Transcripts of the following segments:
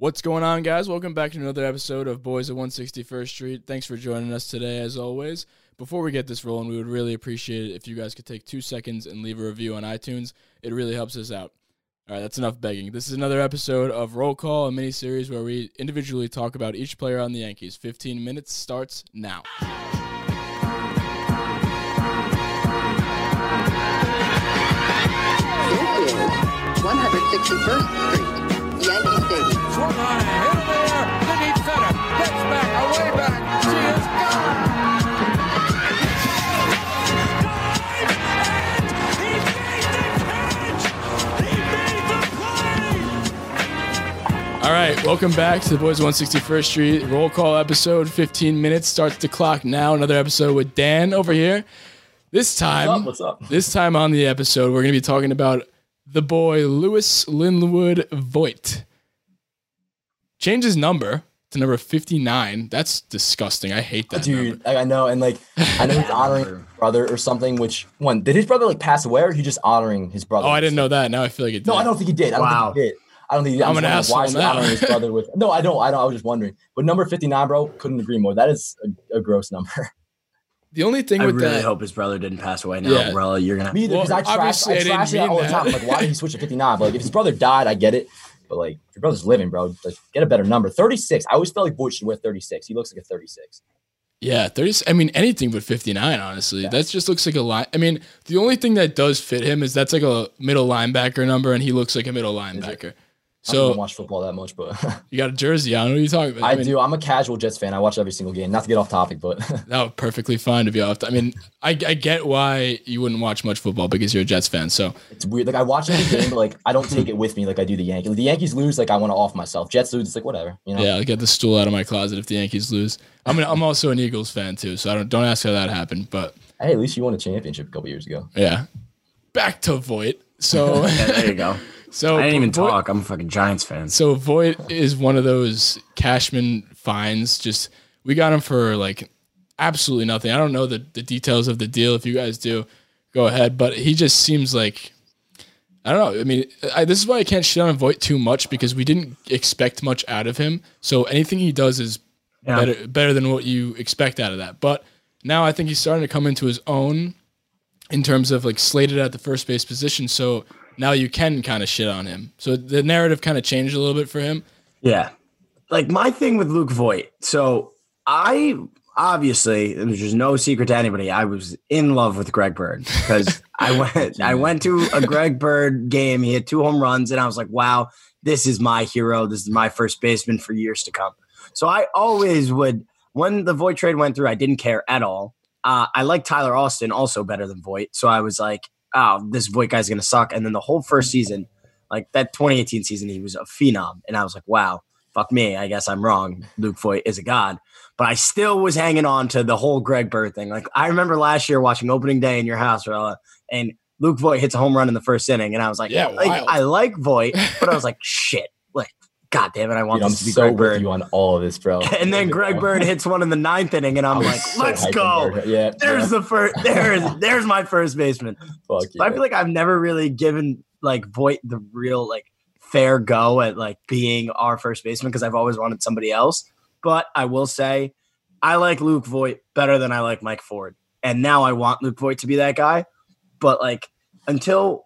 What's going on, guys? Welcome back to another episode of Boys at 161st Street. Thanks for joining us today, as always. Before we get this rolling, we would really appreciate it if you guys could take two seconds and leave a review on iTunes. It really helps us out. All right, that's enough begging. This is another episode of Roll Call, a mini series where we individually talk about each player on the Yankees. 15 minutes starts now. This is 161st Street, Yankee Stadium. Swung on and hit in the air to deep center. Gets back, away back. She is gone. All right, welcome back to the Boys 161st Street roll call episode. 15 minutes starts the clock now. Another episode with Dan over here. This time, What's up? this time on the episode, we're going to be talking about the boy Louis Linwood Voit. Change his number to number 59. That's disgusting. I hate that number. Dude, like, I know, and like I know he's honoring his brother or something. Which one did his brother like pass away, or he just honoring his brother? Oh, I didn't know that. Now I feel like it did. No, I don't think he did. I don't Wow. think he did. I don't think he did. I'm just an wondering, asshole Why is now. honoring his brother with? No, I don't. I don't. I was just wondering. But number fifty nine, bro, couldn't agree more. That is a, a gross number. The only thing I with really that, hope his brother didn't pass away now, Yeah. Rella. You're gonna. Me either, Well, I trash, obviously I I didn't trash it out mean all the time. Like, why did he switch to fifty nine? But like, if his brother died, I get it. But like, if your brother's living, bro, like, get a better number. Thirty six. I always felt like Voit should wear thirty six. He looks like a thirty six. yeah, 30. I mean, anything but 59, honestly. That just looks like a line. I mean, the only thing that does fit him is that's like a middle linebacker number, and he looks like a middle linebacker. I don't So watch football that much, but you got a jersey on. What are you talking about? I mean, do. I'm a casual Jets fan. I watch every single game. Not to get off topic, but That would perfectly fine to be off. I mean, I, I get why you wouldn't watch much football because you're a Jets fan. So it's weird. Like I watch every game, but like I don't take it with me like I do the Yankees. The Yankees lose, like I want to off myself. Jets lose, it's like whatever. You know. yeah, I'll get the stool out of my closet if the Yankees lose. I'm an, I'm also an Eagles fan too, so I don't don't ask how that happened. But Hey, at least you won a championship a couple years ago. yeah, back to Voit. So Yeah, there you go. So I didn't even talk. I'm a fucking Giants fan. So Voit is one of those Cashman finds. Just we got him for like absolutely nothing. I don't know the, the details of the deal. If you guys do, go ahead. But he just seems like I don't know. I mean, I, this is why I can't shit on Voit too much because we didn't expect much out of him. So anything he does is Yeah. better better than what you expect out of that. But now I think he's starting to come into his own in terms of like slated at the first base position. So now you can kind of shit on him. So the narrative kind of changed a little bit for him. Yeah. Like my thing with Luke Voit. So I obviously there's just no secret to anybody. I was in love with Greg Bird because I went I went to a Greg Bird game. He had two home runs, and I was like, wow, this is my hero. This is my first baseman for years to come. So I always would when the Voit trade went through, I didn't care at all. Uh, I like Tyler Austin also better than Voit. So I was like, oh, this Voit guy's gonna suck. And then the whole first season, like that 2018 season, he was a phenom. And I was like, wow, fuck me. I guess I'm wrong. Luke Voit is a god. But I still was hanging on to the whole Greg Bird thing. Like I remember last year watching opening day in your house, Rella, and Luke Voit hits a home run in the first inning. And I was like, Yeah, like. I like Voit, but I was like, shit, god damn it, I want Dude, I'm to be so Greg with Bird. you on all of this, bro. And then Greg Bird hits one in the ninth inning, and I'm I like, so let's go. Bird. Yeah, There's yeah. the first. There's there's my first baseman. Fuck yeah. I feel like I've never really given like Voit the real like fair go at like being our first baseman because I've always wanted somebody else. But I will say, I like Luke Voit better than I like Mike Ford, and now I want Luke Voit to be that guy. But like until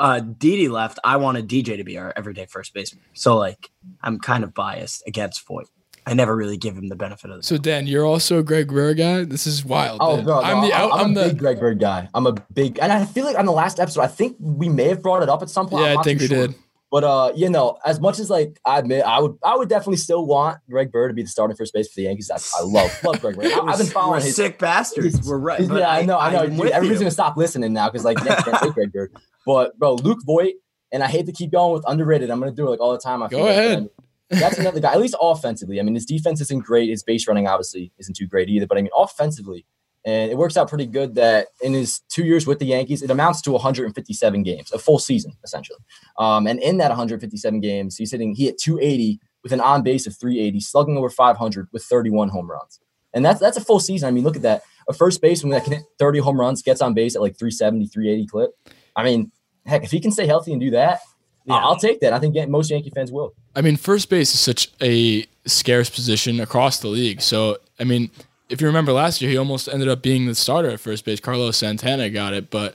uh Didi left, I wanted DJ to be our everyday first baseman. So like I'm kind of biased against Voit. I never really give him the benefit of the So Dan, you're also a Greg Bird guy. This is wild. Oh, Dan. bro, I'm the out, I'm, I'm, a big the Greg Bird guy. I'm a big, and I feel like on the last episode, I think we may have brought it up at some point. yeah. I'm I not think we sure. did. But uh, you know, as much as like I admit, I would, I would definitely still want Greg Bird to be the starting first base for the Yankees. I, I love, love Greg Bird. I, have been We're following his. sick bastards. his- We're right. his- yeah, I know, I know. I'm Dude, everybody's you. gonna stop listening now because like Yankees can't take Greg Bird. But bro, Luke Voit, and I hate to keep going with underrated. I'm gonna do it like all the time. I Go feel like, ahead. That's another guy. At least offensively, I mean, his defense isn't great. His base running obviously isn't too great either. But I mean, offensively, and it works out pretty good that in his two years with the Yankees, it amounts to 157 games, a full season essentially. Um, and in that 157 games, he's hitting he hit 280 with an on base of 380, slugging over 500 with 31 home runs. And that's that's a full season. I mean, look at that. A first baseman that can hit 30 home runs, gets on base at like 370, 380 clip. I mean, heck, if he can stay healthy and do that, Yeah. I'll take that. I think most Yankee fans will. I mean, first base is such a scarce position across the league. So, I mean, if you remember last year, he almost ended up being the starter at first base. Carlos Santana got it, but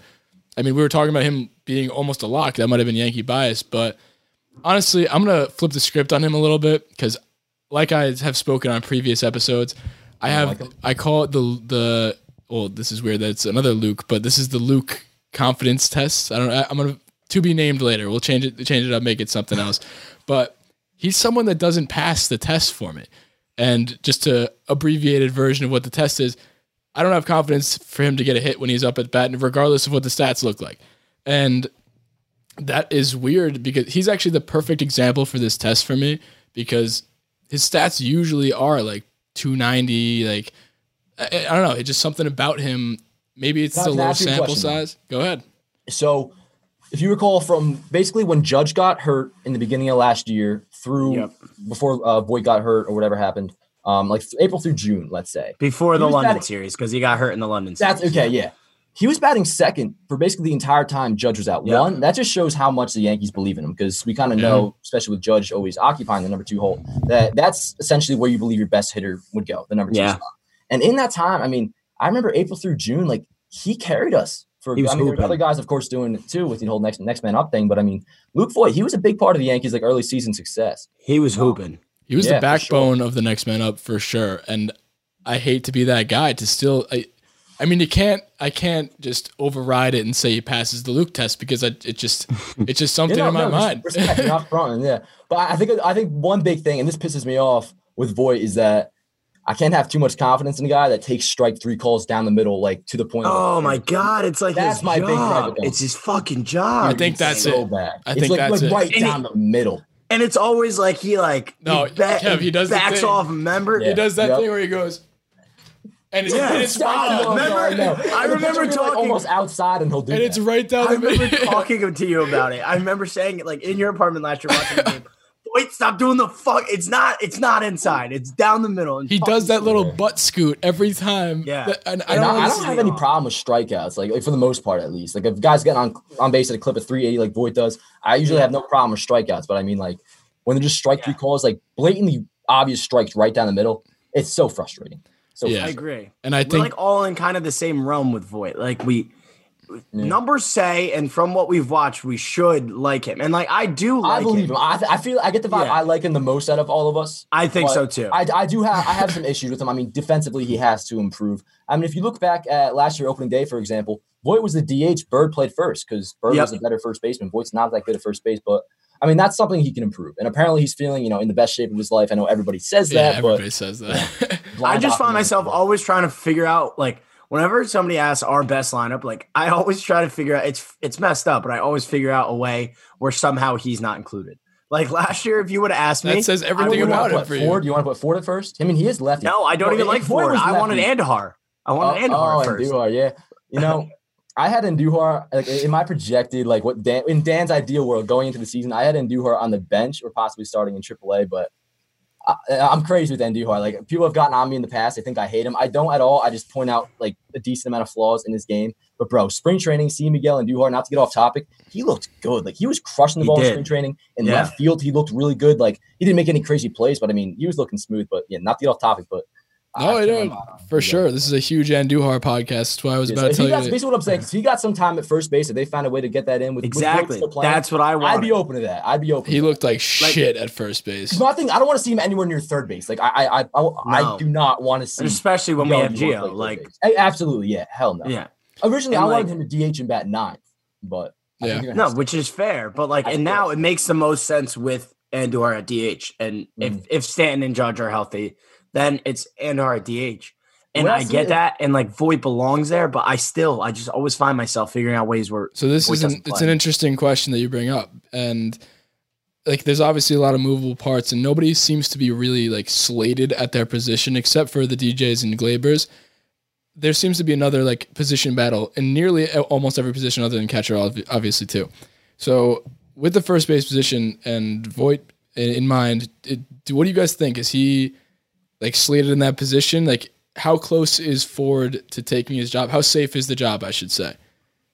I mean, we were talking about him being almost a lock. That might have been Yankee bias, but honestly, I'm gonna flip the script on him a little bit because, like I have spoken on previous episodes, I have like. I call it the the well, this is weird that it's another Luke, but this is the Luke confidence test. I don't. I, I'm gonna to be named later. We'll change it, change it up, make it something else. But he's someone that doesn't pass the test for me. And just a abbreviated version of what the test is, I don't have confidence for him to get a hit when he's up at bat, regardless of what the stats look like. And that is weird because he's actually the perfect example for this test for me because his stats usually are like 290, like I don't know, it's just something about him. Maybe it's Can I- the can I low a sample question, though? size. Go ahead. So, if you recall from basically when Judge got hurt in the beginning of last year through Yep. before uh, Voit got hurt or whatever happened, um, like th- April through June, let's say. Before He the London batting- series because he got hurt in the London That's series. okay, yeah. He was batting second for basically the entire time Judge was out. Yeah. One, that just shows how much the Yankees believe in him because we kind of know, especially with Judge always occupying the number two hole, that that's essentially where you believe your best hitter would go, the number two Yeah. spot. And in that time, I mean, I remember April through June, like he carried us. For, He was I mean, there's hooping. other guys, of course, doing it too with the whole next next man up thing. But I mean, Luke Voit, he was a big part of the Yankees' like early season success. He was hooping. He was Yeah, the for sure. backbone of the next man up for sure. And I hate to be that guy to still I I mean you can't I can't just override it and say he passes the Luke test because I, it just it's just something Yeah, in my no, mind. Respect, you're not fronting, yeah. But I I think I think one big thing, and this pisses me off with Voit, is that I can't have too much confidence in a guy that takes strike three calls down the middle, like to the point. of- Oh my god, it's like That's his my big job. with him. It's his fucking job. I think that's so it. bad. I it's think like, that's like it. right And down the middle. and it's always like he like No, he, ba- Kev, he does backs thing. off a member. Yeah. He does that Yep. thing where he goes and it's, Yeah, and it's stop. right down, Remember- I know. I The remember pitcher will be, like, talking- almost outside, and he'll do and that. it's right down I the remember talking to you about it. I remember saying it like in your apartment last year watching the game. Wait, stop doing the fuck. It's not. It's not inside. It's down the middle. He does that little Yeah. butt scoot every time. Yeah. That- and I And don't, I, I don't have any problem with strikeouts, like, like for the most part, at least. Like if guys getting on on base at a clip of 380, like Voit does, I usually have no problem with strikeouts. But I mean, like when they're just strike three calls, like blatantly obvious strikes right down the middle, it's so frustrating. So Yeah. I agree. and I We're think like all in kind of the same realm with Voit. Like we numbers say, and from what we've watched, we should like him. And like I do like I believe him. him. I, th- I feel I get the vibe. Yeah. I like him the most out of all of us. I think so too. I, I do have I have some issues with him. I mean, defensively, he has to improve. I mean, if you look back at last year opening day, for example, Voit was the DH. Bird played first because Bird Yep. was a better first baseman. Voit's not that good at first base, but I mean, that's something he can improve. And apparently, he's feeling you know in the best shape of his life. I know everybody says yeah, that, everybody but says that. I just find myself always trying to figure out like whenever somebody asks our best lineup, like I always try to figure out it's it's messed up, but I always figure out a way where somehow he's not included. Like last year, if you would have asked me, that says everything would about want to him for you. Ford. You want to put Ford at first? I mean, he is lefty. no, I don't Well, even like Ford Ford. I wanted lefty- Andujar. I wanted Oh, Andujar oh, first. Andujar, yeah. You know, I had Andujar like in my projected like what Dan in Dan's ideal world going into the season. I had Andujar on the bench or possibly starting in AAA, but I, I'm crazy with Andujar. Like people have gotten on me in the past. They think I hate him. I don't at all. I just point out like a decent amount of flaws in his game. But bro, spring training, see Miguel Andujar. Not to get off topic, he looked good. Like he was crushing the He ball in spring training in Yeah. left field. He looked really good. Like he didn't make any crazy plays, but I mean he was looking smooth. But yeah, not to get off topic, but No, I don't. For Miguel. sure. This is a huge Andujar podcast. That's why I was Yeah, about so to tell he got, you. basically what I'm saying. If he got some time at first base, if they found a way to get that in with with Exactly. still playing, That's what I want. I'd be open to that. I'd be open. He to looked like Like- shit at first base. that. Nothing. I don't want to see him anywhere near third base. Like I, I, I, I, I do not want to see. And especially when we have Andujar Gio. Like, base. Absolutely, yeah, hell no. yeah. Originally, And, I wanted him to DH and bat ninth, but Yeah. think you're gonna No, which is fair, but like, I and now it makes the most sense with Andor at DH. And if Mhm. if Stanton and Judge are healthy, then it's Andor at DH. And Well, I get it. that, and like Voit belongs there, but I still, I just always find myself figuring out ways where So this Voit is an, it's an interesting question that you bring up, and like there's obviously a lot of movable parts, and nobody seems to be really like slated at their position except for the DJs and Gleybers. There seems to be another like position battle in nearly almost every position other than catcher, obviously too. So with the first base position and Voit in, in mind, it, what do you guys think? Is he like slated in that position? Like how close is Ford to taking his job? How safe is the job? I should say.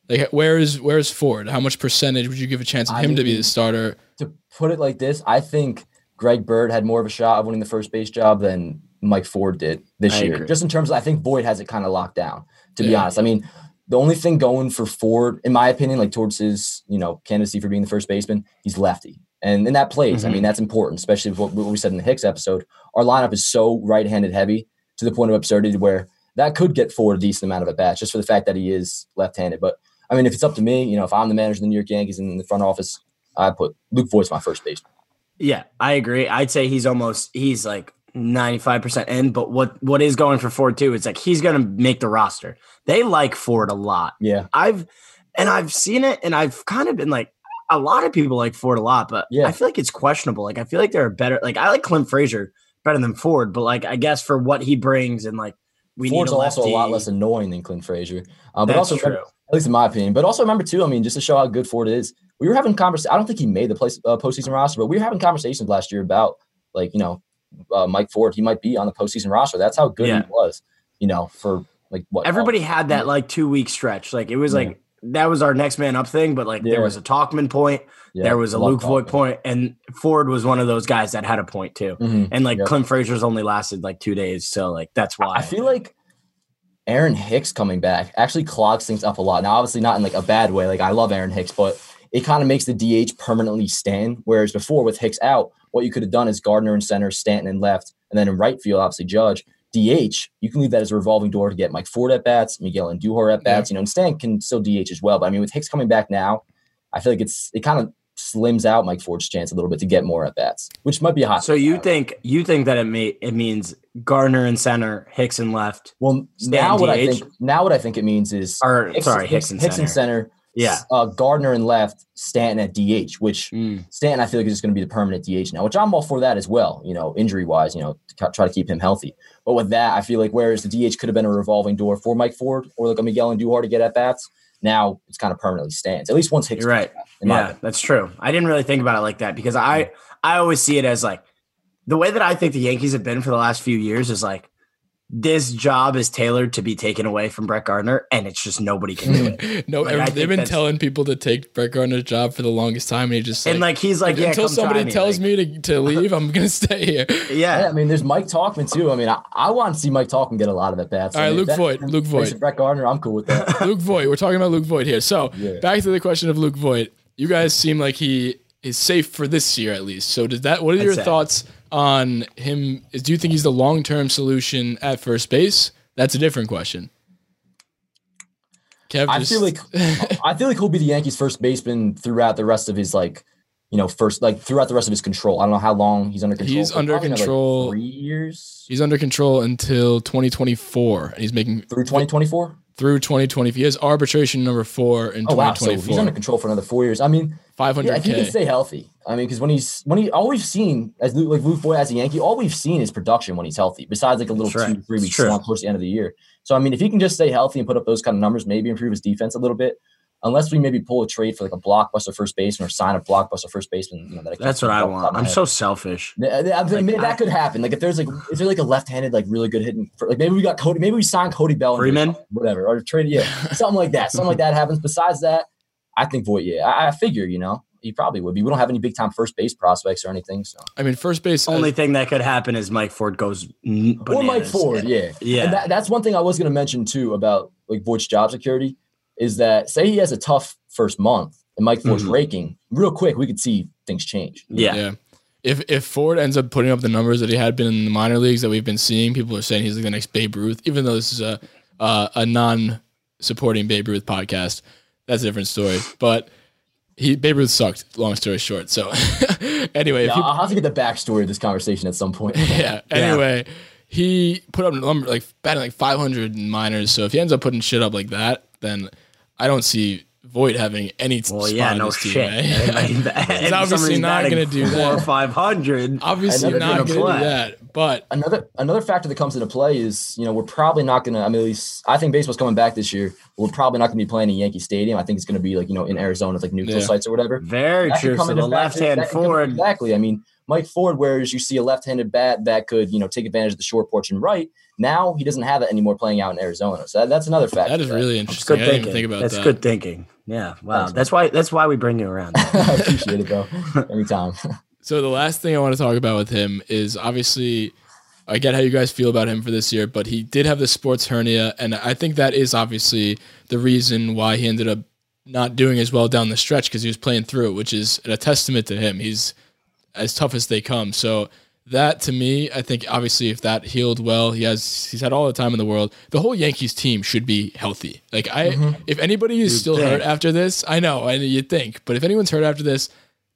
Like where is where is Ford? How much percentage would you give a chance of I him to be the starter? To put it like this, I think Greg Bird had more of a shot of winning the first base job than Mike Ford did this I year. agree. Just in terms of, I think Voit has it kind of locked down. To be honest, I mean, the only thing going for Ford, in my opinion, like towards his you know candidacy for being the first baseman, he's lefty, and and that plays. I Mhm. mean, that's important, especially with what, what we said in the Hicks episode. Our lineup is so right-handed heavy to the point of absurdity where that could get Ford a decent amount of at bats just for the fact that he is left-handed. But I mean, if it's up to me, you know, if I'm the manager of the New York Yankees and in the front office, I put Luke Voit's my first baseman. Yeah, I agree. I'd say he's almost he's like 95% in, but what what is going for Ford too, it's like he's gonna make the roster. They like Ford a lot. Yeah, I've and I've seen it and I've kind of been like a lot of people like Ford a lot, but Yeah. I feel like it's questionable. Like I feel like there are better like I like Clint Frazier better than Ford, but like I guess for what he brings and like we Ford's need a also a lot less annoying than Clint Frazier. Uh, but also, remember- at least in my opinion. But also remember too. I mean, just to show how good Ford is, we were having conversation. I don't think he made the place uh, postseason roster, but we were having conversations last year about like you know uh, Mike Ford. He might be on the postseason roster. That's how good Yeah. he was. You know, for like what Everybody all- had that like two week stretch. Like it was Yeah. like that was our next man up thing, but like Yeah. there was a Tauchman point, yeah, there was a Luke Voit point, and Ford was one of those guys that had a point too. Mhm. And like Yep. Clint Frazier's only lasted like two days, so like that's why I feel like Aaron Hicks coming back actually clogs things up a lot. Now, obviously, not in like a bad way. Like I love Aaron Hicks, but it kind of makes the DH permanently stand. Whereas before, with Hicks out, what you could have done is Gardner in center, Stanton in left, and then in right field, obviously Judge. DH, you can leave that as a revolving door to get Mike Ford at bats, Miguel Andujar at bats. You know, and Stanton can still DH as well. But I mean, with Hicks coming back now, I feel like it's it kind of slims out Mike Ford's chance a little bit to get more at bats, which might be a hot. So you think you think that it may it means Gardner in center, Hicks in left, well Stan now what I think now what I think it means is or sorry, Hicks, in Hicks center. in center. Yeah. Uh, Gardner and left, Stanton at DH, which Mm. Stanton I feel like is just going to be the permanent DH now, which I'm all for that as well. You know, injury wise, you know, to try to keep him healthy. But with that, I feel like whereas the DH could have been a revolving door for Mike Ford or like a Miguel Andujar to get at bats, now it's kind of permanently stands. At least once Hicks. You're right. Yeah, that's true. I didn't really think about it like that because I I always see it as like the way that I think the Yankees have been for the last few years is like this job is tailored to be taken away from Brett Gardner, and it's just nobody can do it. no, Like, every- they've been telling people to take Brett Gardner's job for the longest time, and he just and like he's like, yeah, until come try somebody me. tells Like, me to, to leave, I'm gonna stay here. Yeah, yeah, I mean, there's Mike Tauchman too. I mean, I, I want to see Mike Tauchman get a lot of at bats. All right, I mean, Luke if that- Voit, Luke Versus Voit. Brett Gardner. I'm cool with that. Luke Voit. We're talking about Luke Voit here. So Yeah. back to the question of Luke Voit. You guys seem like he is safe for this year at least. So does that? What are your I'd say. thoughts on him? Is, do you think he's the long term solution at first base? That's a different question. Kev, I just- feel like I feel like he'll be the Yankees' first baseman throughout the rest of his like, you know, first like throughout the rest of his control. I don't know how long he's under control. He's under control. three years he's under control until 2024, and he's making through 2024. Through 2020. He has arbitration number four in Oh wow, so he's under control for another four years. I mean, 500k. if he can stay healthy. I mean, because when he's when he all we've seen as Luke, like Luke Voit as a Yankee, all we've seen is production when he's healthy. Besides like a little That's right. two three It's week true. slump towards the end of the year. So I mean, if he can just stay healthy and put up those kind of numbers, maybe improve his defense a little bit. Unless we maybe pull a trade for like a blockbuster first baseman or sign a blockbuster first baseman, you know, that I that's what I off the top want. I'm head. so selfish. Yeah, I mean, Like, that I- could happen. Like if there's like, is there like a left-handed like really good hitting? For, like maybe we got Cody. Maybe we signed Cody Bellinger, or Freeman? something, whatever, or trade. Yeah, something like that. Something like that happens. Besides that, I think Voit. Yeah, I, I figure you know he probably would be. We don't have any big time first base prospects or anything. So I mean, first base. Only thing that could happen is Mike Ford goes n- or Mike bananas. Ford. Yeah, Yeah. And that, that's one thing I was going to mention too about like Voit's job security is that say he has a tough first month and Mike Ford's Mhm. raking real quick, we could see things change. yeah. Yeah. If if Ford ends up putting up the numbers that he had been in the minor leagues that we've been seeing, people are saying he's like the next Babe Ruth. Even though this is a uh, a non supporting Babe Ruth podcast, that's a different story. But he Babe Ruth sucked. Long story short. So anyway, Yeah, if he, I'll have to get the backstory of this conversation at some point. yeah. Anyway, he put up a number like batting like 500 in minors. So if he ends up putting shit up like that, then I don't see Voit having any Well, spot yeah, on no this team. shit. eh? He's obviously not gonna do Four that. or five hundred. Obviously Another not gonna going to play. do that. But another another factor that comes into play is you know we're probably not going to. I mean, at least I think baseball's coming back this year. We're probably not going to be playing in Yankee Stadium. I think it's going to be like you know in Arizona, like neutral Yeah. sites or whatever. Very That could true. come So the left hand that forward. exactly. I mean, Mike Ford, whereas you see a left-handed bat that could, you know, take advantage of the short porch and right. Now he doesn't have that anymore playing out in Arizona. So that, that's another factor. That is that- really That's interesting. good I didn't thinking. think about That's that. good thinking. Yeah. Wow. Thanks, That's why. That's why we bring you around. I appreciate it, bro. Anytime. So the last thing I want to talk about with him is obviously I get how you guys feel about him for this year, but he did have the sports hernia, and I think that is obviously the reason why he ended up not doing as well down the stretch because he was playing through it, which is a testament to him. He's as tough as they come. So that to me, I think obviously if that healed well, he has he's had all the time in the world. The whole Yankees team should be healthy. Like I, mm-hmm. if anybody is still think. hurt after this, I know, I you'd think, but if anyone's hurt after this,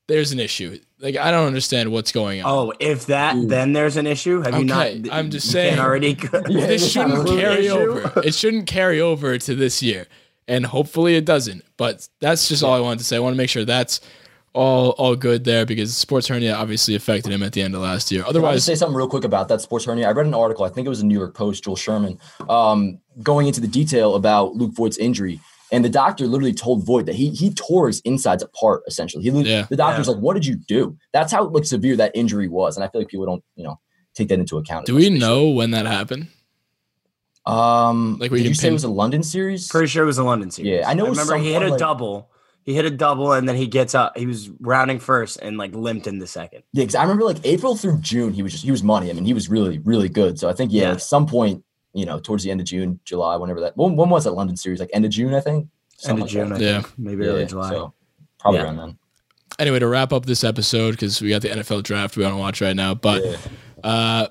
there's an issue. Like I don't understand what's going on. oh, if that, then there's an issue. Have you not? I'm just saying. already. Yeah, this shouldn't carry issue. over. It shouldn't carry over to this year, and hopefully it doesn't. But that's just all I wanted to say. I want to make sure that's all all good there because sports hernia obviously affected him at the end of last year. Can I just Otherwise, say something real quick about that sports hernia? I read an article, I think it was a New York Post, Joel Sherman, um, going into the detail about Luke Voit's injury. And the doctor literally told Voit that he he tore his insides apart, essentially. He Yeah. the doctor's like, What did you do? That's how like severe that injury was. And I feel like people don't, you know, take that into account. do we know when that happened? Um Like, like we did can you say it was a London series? Pretty sure it was a London series. Yeah, I know it was remember he hit a like- double. He hit a double, and then he gets up. He was rounding first and like limped in the second. Yeah, because I remember like April through June, he was just he was money. I mean, he was really, really good. So I think, yeah, Yeah. at some point, you know, towards the end of June, July, whenever that when, when was that London series? Like end of June, I think. End of June, like I Yeah. Maybe that. early Yeah, July. So probably Yeah. around then. Anyway, to wrap up this episode because we got the NFL draft we want to watch right now, but. Yeah. Uh,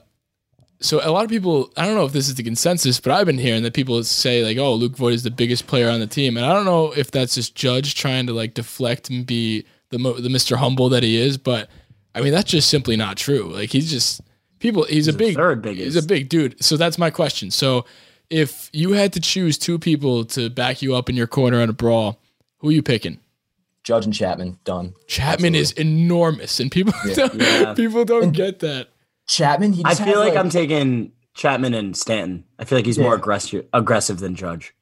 so a lot of people, I don't know if this is the consensus, but I've been hearing that people say like, "Oh, Luke Voit is the biggest player on the team," and I don't know if that's just Judge trying to like deflect and be the mo- the Mr. Humble that he is, but I mean that's just simply not true. Like he's just people. He's, a big, third biggest. he's a big dude. So that's my question. So if you had to choose two people to back you up in your corner at a brawl, who are you picking? Judge and Chapman done. Chapman is enormous, and people don't, Yeah. people don't get that. Chapman, he I feel has, like, I'm taking Chapman and Stanton. I feel like he's more aggressive aggressive than Judge.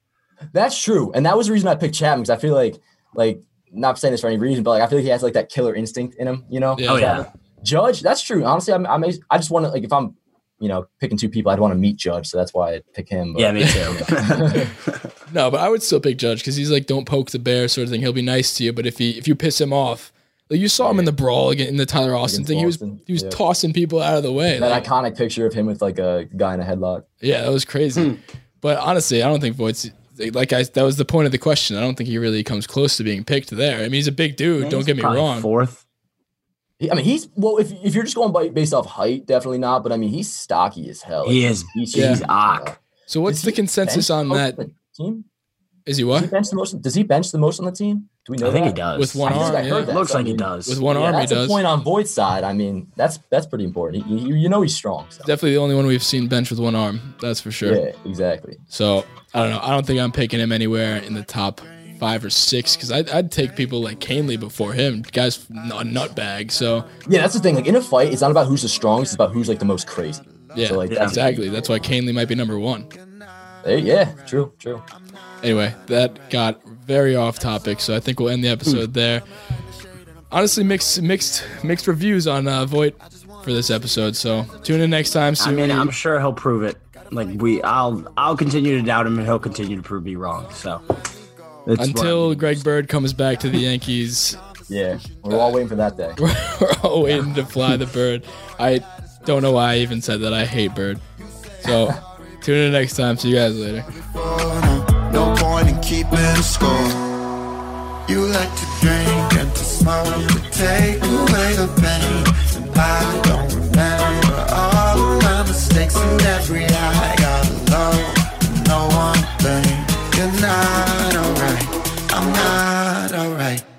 That's true, and that was the reason I picked Chapman because I feel like like not saying this for any reason, but like I feel like he has like that killer instinct in him. You know? Yeah. Oh, yeah. Judge, that's true. Honestly, I'm, I'm I just want to like if I'm you know picking two people, I'd want to meet Judge, so that's why I pick him. but- Yeah, me too. No, but I would still pick Judge because he's like, don't poke the bear sort of thing. He'll be nice to you, but if he if you piss him off, like you saw him in the brawl again in the Tyler Austin Against thing, he was he was yeah. tossing people out of the way. that Like, iconic picture of him with like a guy in a headlock. yeah, that was crazy. Hmm. but honestly, I don't think Voit's like I that was the point of the question. I don't think he really comes close to being picked there. I mean, he's a big dude. don't get me wrong. Fourth. I mean, he's well. If if you're just going by based off height, definitely not. But I mean, he's stocky as hell. He is. He's, Yeah. He's ock. So what's Does the consensus on that? team? Is he Does he what bench the most? Does he bench the most on the team? Do we know? I think he does. with one I arm? I heard Yeah. that. Looks So, I like he does. With one Yeah, arm, he that's a does. point on Voit's side. I mean, that's that's pretty important. He, you, you know he's strong. So. Definitely the only one we've seen bench with one arm. That's for sure. Yeah, exactly. So I don't know. I don't think I'm picking him anywhere in the top five or six because I'd, I'd take people like Kahnle before him. Guy's a nutbag. So Yeah, that's the thing. Like in a fight, it's not about who's the strongest; it's about who's like the most crazy. yeah, So, like, Yeah. that's exactly. That's why Kahnle might be number one. Hey, yeah, true, true. Anyway, that got very off topic, so I think we'll end the episode there. Honestly, mixed mixed mixed reviews on uh, Voit for this episode. So tune in next time. See I mean, I'm sure he'll prove it. Like we, I'll, I'll continue to doubt him, and he'll continue to prove me wrong. So until Greg Bird comes back to the Yankees. Yeah, we're all waiting for that day. We're all waiting to fly the bird. I don't know why I even said that. I hate Bird. So tune in next time. See you guys later. Keeping score. You like to drink and to smoke to take away the pain. And I don't remember all of my mistakes and every I got alone. No one blame. You're not alright. I'm not alright.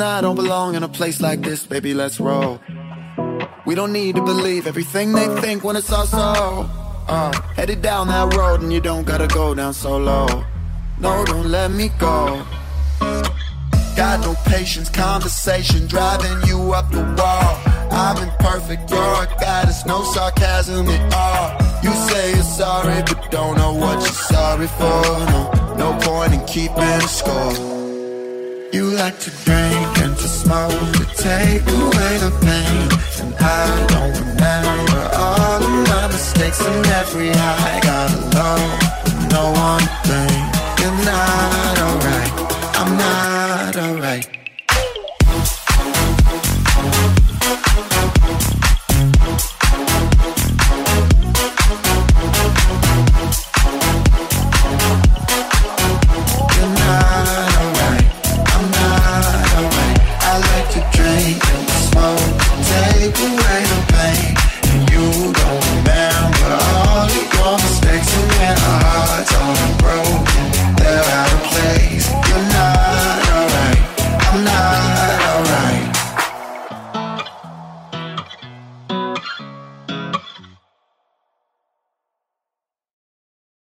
And I don't belong in a place like this, baby, let's roll. We don't need to believe everything they think when it's all so. Uh, headed down that road and you don't gotta go down so low. No, don't let me go. Got no patience, conversation driving you up the wall. I'm imperfect, you're a goddess, no sarcasm at all. You say you're sorry, but don't know what you're sorry for. No, no point in keeping score. You like to drink and to smoke to take away the pain. And I don't remember all of my mistakes and every high. Got alone with no one thing. You're not alright. I'm not alright.